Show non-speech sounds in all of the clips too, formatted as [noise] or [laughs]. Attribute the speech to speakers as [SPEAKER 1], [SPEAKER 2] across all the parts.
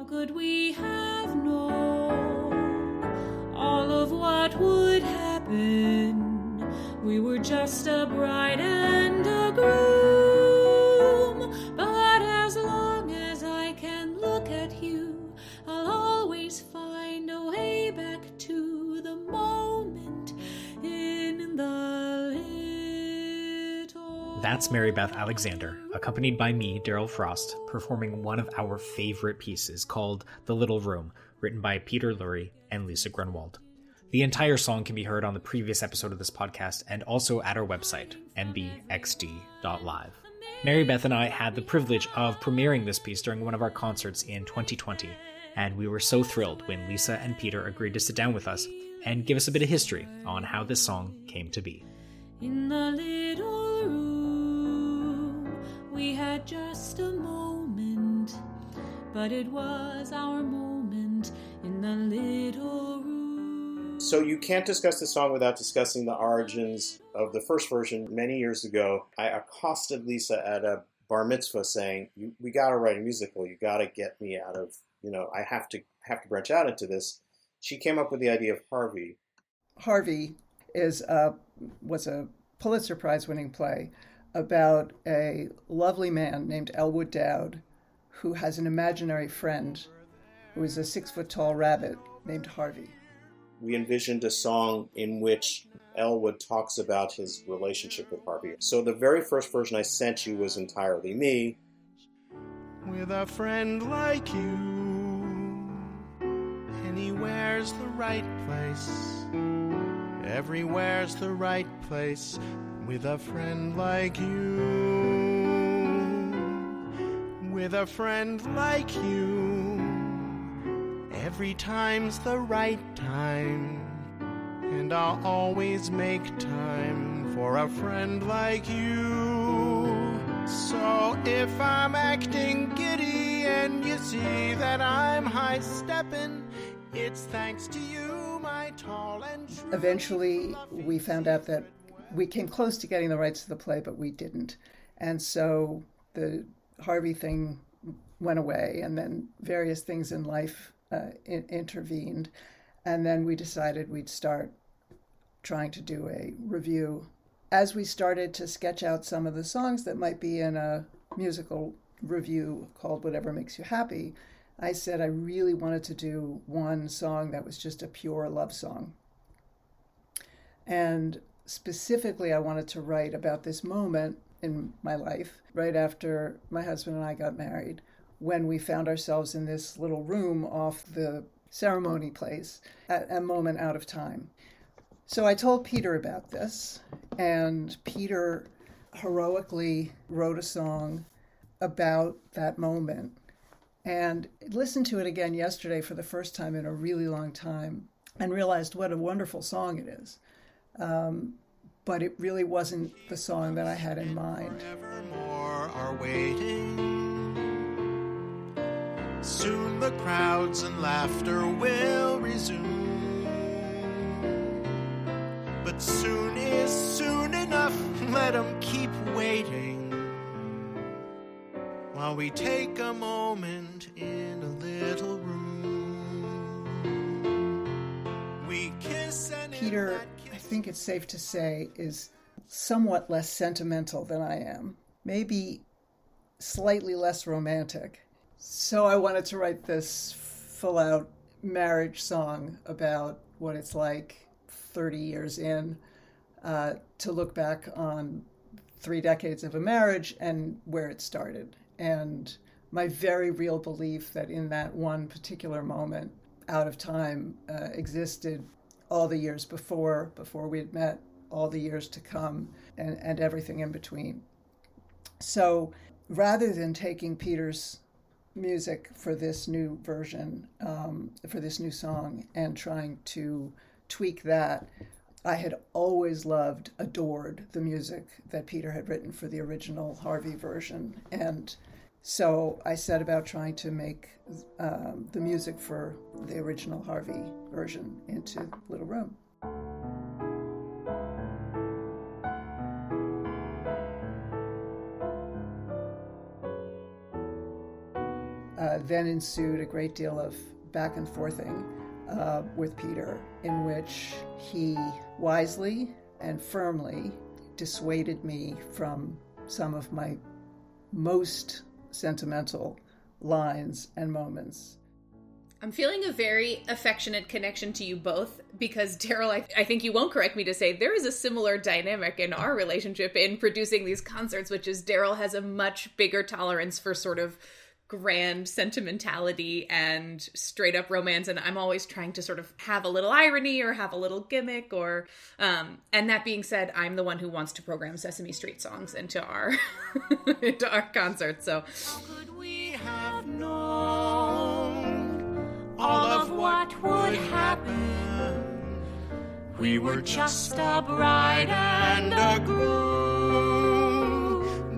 [SPEAKER 1] How could we have known all of what would happen? We were just a bride and
[SPEAKER 2] That's Mary Beth Alexander, accompanied by me, Daryl Frost, performing one of our favorite pieces called The Little Room, written by Peter Lurye and Lisa Grunwald. The entire song can be heard on the previous episode of this podcast and also at our website, mbxd.live. Mary Beth and I had the privilege of premiering this piece during one of our concerts in 2020, and we were so thrilled when Lisa and Peter agreed to sit down with us and give us a bit of history on how this song came to be.
[SPEAKER 1] In the little we had just a moment, but it was our moment in the little room.
[SPEAKER 3] So you can't discuss the song without discussing the origins of the first version. Many years ago, I accosted Lisa at a bar mitzvah saying, "We got to write a musical. You got to get me out of, you know, I have to have to branch out into this." She came up with the idea of Harvey.
[SPEAKER 4] Harvey is a, was a Pulitzer Prize winning play about a lovely man named Elwood Dowd who has an imaginary friend who is a six foot tall rabbit named Harvey.
[SPEAKER 3] We envisioned a song in which Elwood talks about his relationship with Harvey. So the very first version I sent you was entirely me.
[SPEAKER 5] With a friend like you, anywhere's the right place. Everywhere's the right place. With a friend like you, with a friend like you, every time's the right time. And I'll always make time for a friend like you. So if I'm acting giddy and you see that I'm high stepping, it's thanks to you, my tall and.
[SPEAKER 4] Eventually, we found out that we came close to getting the rights to the play, but we didn't. And so the Harvey thing went away, and then various things in life uh, in- intervened. And then we decided we'd start trying to do a revue. As we started to sketch out some of the songs that might be in a musical revue called Whatever Makes You Happy, I said I really wanted to do one song that was just a pure love song. And specifically, I wanted to write about this moment in my life, right after my husband and I got married, when we found ourselves in this little room off the ceremony place at a moment out of time. So I told Peter about this, and Peter heroically wrote a song about that moment and listened to it again yesterday for the first time in a really long time and realized what a wonderful song it is. Um, but it really wasn't the song that I had in mind.
[SPEAKER 5] Forevermore are waiting. Soon the crowds and laughter will resume. But soon is soon enough, [laughs] let 'em keep waiting. While we take a moment in a little room. We kiss and
[SPEAKER 4] Peter,
[SPEAKER 5] that
[SPEAKER 4] I
[SPEAKER 5] kiss
[SPEAKER 4] think it's safe to say, is somewhat less sentimental than I am, maybe slightly less romantic. So I wanted to write this full out marriage song about what it's like 30 years in uh, to look back on three decades of a marriage and where it started. And my very real belief that in that one particular moment, out of time, uh, existed all the years before, before we had met, all the years to come, and, and everything in between. So rather than taking Peter's music for this new version, um, for this new song, and trying to tweak that, I had always loved, adored the music that Peter had written for the original Harvey version. And so I set about trying to make um, the music for the original Harvey version into Little Room. Uh, then ensued a great deal of back and forthing uh, with Peter, in which he wisely and firmly dissuaded me from some of my most sentimental lines and moments.
[SPEAKER 6] I'm feeling a very affectionate connection to you both because, Daryl, I, I, think you won't correct me to say there is a similar dynamic in our relationship in producing these concerts, which is Daryl has a much bigger tolerance for sort of grand sentimentality and straight up romance and i'm always trying to sort of have a little irony or have a little gimmick or um and that being said i'm the one who wants to program sesame street songs into our [laughs] into our concert so.
[SPEAKER 5] Could we have known all of what would happen? We were just a bride and a groom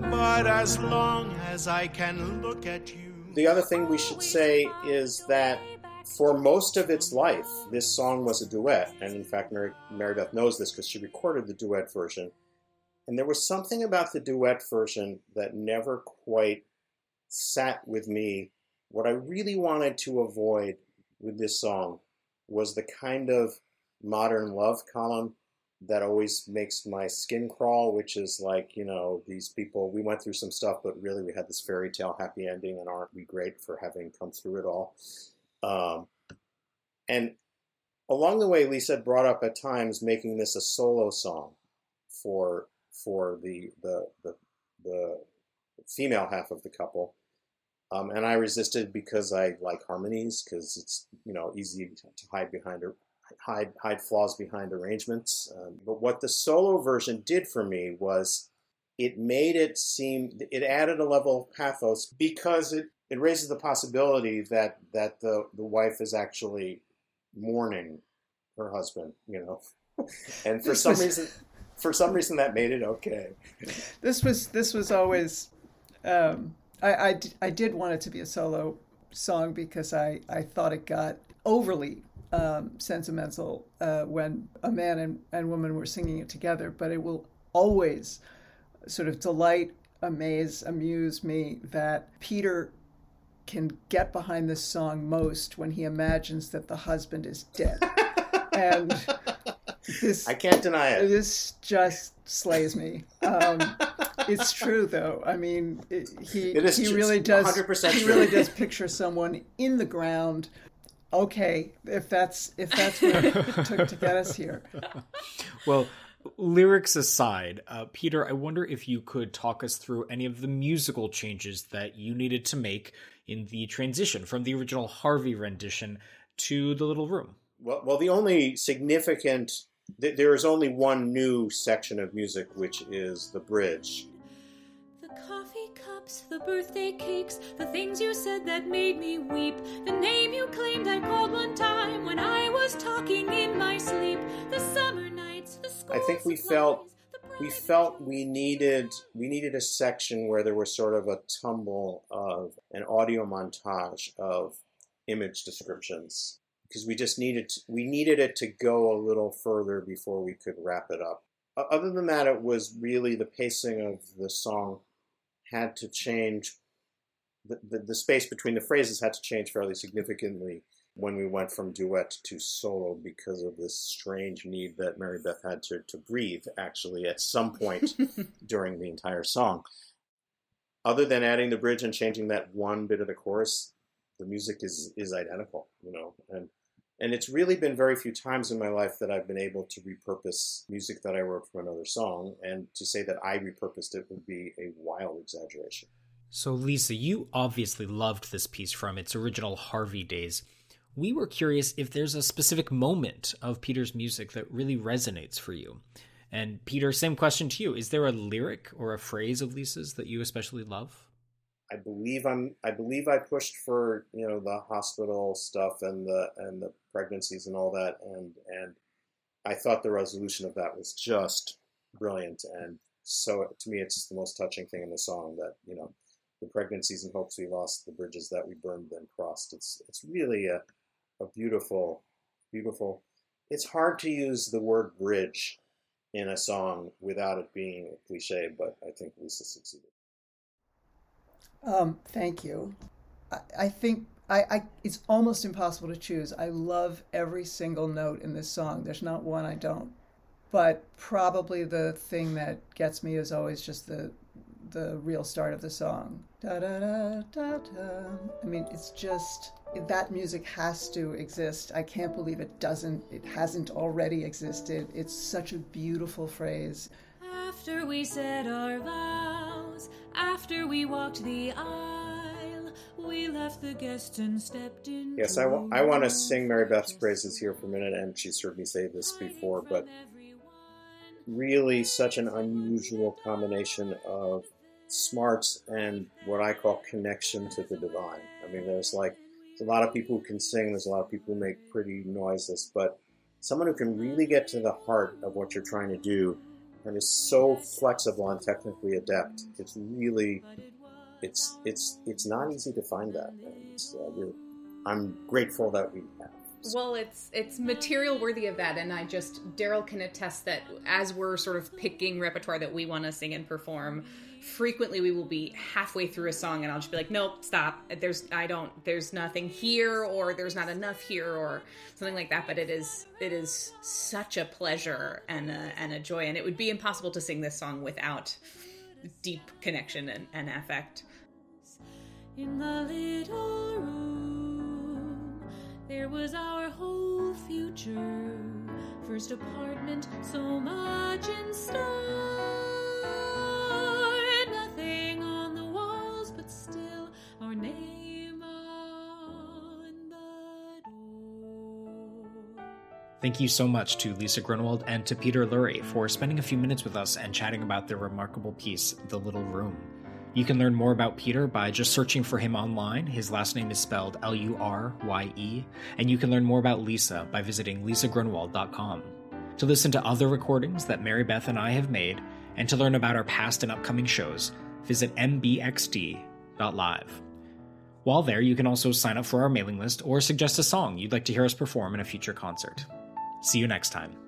[SPEAKER 5] but as long as I can look at you.
[SPEAKER 3] The other thing we should say is that for most of its life, this song was a duet. And in fact, Mary, Mary Beth knows this because she recorded the duet version. And there was something about the duet version that never quite sat with me. What I really wanted to avoid with this song was the kind of modern love column that always makes my skin crawl, which is like, you know, these people, we went through some stuff, but really we had this fairy tale happy ending, and aren't we great for having come through it all? Um, and along the way, Lisa brought up at times making this a solo song for for the the the, the female half of the couple. Um, and I resisted because I like harmonies because it's you know easy to hide behind a hide hide flaws behind arrangements. Um, but what the solo version did for me was it made it seem it added a level of pathos because it, it raises the possibility that that the the wife is actually mourning her husband, you know. [laughs] and for some was, reason for some reason that made it okay.
[SPEAKER 4] This was this was always um, I, I, I did want it to be a solo song because I, I thought it got overly um, sentimental uh, when a man and, and woman were singing it together, but it will always sort of delight, amaze, amuse me that Peter can get behind this song most when he imagines that the husband is dead. [laughs] and this
[SPEAKER 3] I can't deny it.
[SPEAKER 4] This just slays me. Um, it's true though. I mean, it, he
[SPEAKER 3] it
[SPEAKER 4] he really does.
[SPEAKER 3] 100%
[SPEAKER 4] he really does picture someone in the ground okay, if that's if that's what it [laughs] took to get us here.
[SPEAKER 2] Well, lyrics aside, uh, Peter, I wonder if you could talk us through any of the musical changes that you needed to make in the transition from the original Harvey rendition to the Little Room.
[SPEAKER 3] Well, well, the only significant there is only one new section of music, which is the bridge
[SPEAKER 1] cups, the birthday cakes, the things you said that made me weep, the name you claimed I called one time when I was talking in my sleep, the summer nights, the school
[SPEAKER 3] I think we felt we felt we needed we needed a section where there was sort of a tumble of an audio montage of image descriptions because we just needed to, we needed it to go a little further before we could wrap it up. Other than that, it was really the pacing of the song had to change. The, the, the, space between the phrases had to change fairly significantly when we went from duet to solo because of this strange need that Mary Beth had to, to breathe, actually, at some point [laughs] during the entire song. Other than adding the bridge and changing that one bit of the chorus, the music is, is identical, you know, and and it's really been very few times in my life that I've been able to repurpose music that I wrote from another song. And to say that I repurposed it would be a wild exaggeration.
[SPEAKER 2] So, Lisa, you obviously loved this piece from its original Harvey days. We were curious if there's a specific moment of Peter's music that really resonates for you. And, Peter, same question to you. Is there a lyric or a phrase of Lisa's that you especially love?
[SPEAKER 3] I believe I'm. I believe I pushed for you know the hospital stuff and the and the pregnancies and all that, and and I thought the resolution of that was just brilliant. And so to me, it's the most touching thing in the song that you know the pregnancies and hopes we lost, the bridges that we burned then crossed. It's it's really a a beautiful, beautiful. It's hard to use the word bridge in a song without it being a cliche, but I think Lisa succeeded.
[SPEAKER 4] Um, thank you. I, I think I, I, it's almost impossible to choose. I love every single note in this song. There's not one I don't. But probably the thing that gets me is always just the the real start of the song. Da da da da da. I mean, it's just that music has to exist. I can't believe it doesn't. It hasn't already existed. It's such a beautiful phrase.
[SPEAKER 1] After we said our vows, after we walked the aisle, we left the guests and stepped in.
[SPEAKER 3] Yes, I, w- I want to sing Mary Beth's praises here for a minute, and she's heard me say this before, but really such an unusual combination of smarts and what I call connection to the divine. I mean, there's like there's a lot of people who can sing, there's a lot of people who make pretty noises, but someone who can really get to the heart of what you're trying to do and is so flexible and technically adept. It's really it's it's it's not easy to find that. And uh, I'm grateful that we have.
[SPEAKER 6] Well, it's it's material worthy of that, and I just Daryl can attest that as we're sort of picking repertoire that we want to sing and perform, frequently we will be halfway through a song and I'll just be like, nope, stop. There's I don't there's nothing here or there's not enough here or something like that. But it is it is such a pleasure and a, and a joy, and it would be impossible to sing this song without deep connection and, and affect.
[SPEAKER 1] In the little room, there was our whole future. First apartment, so much in store. Nothing on the walls, but still our name on the door.
[SPEAKER 2] Thank you so much to Lisa Grunwald and to Peter Lurye for spending a few minutes with us and chatting about their remarkable piece, The Little Room. You can learn more about Peter by just searching for him online. His last name is spelled L U R Y E, and you can learn more about Lisa by visiting lisagrunwald.com. To listen to other recordings that Mary Beth and I have made, and to learn about our past and upcoming shows, visit mbxd.live. While there, you can also sign up for our mailing list or suggest a song you'd like to hear us perform in a future concert. See you next time.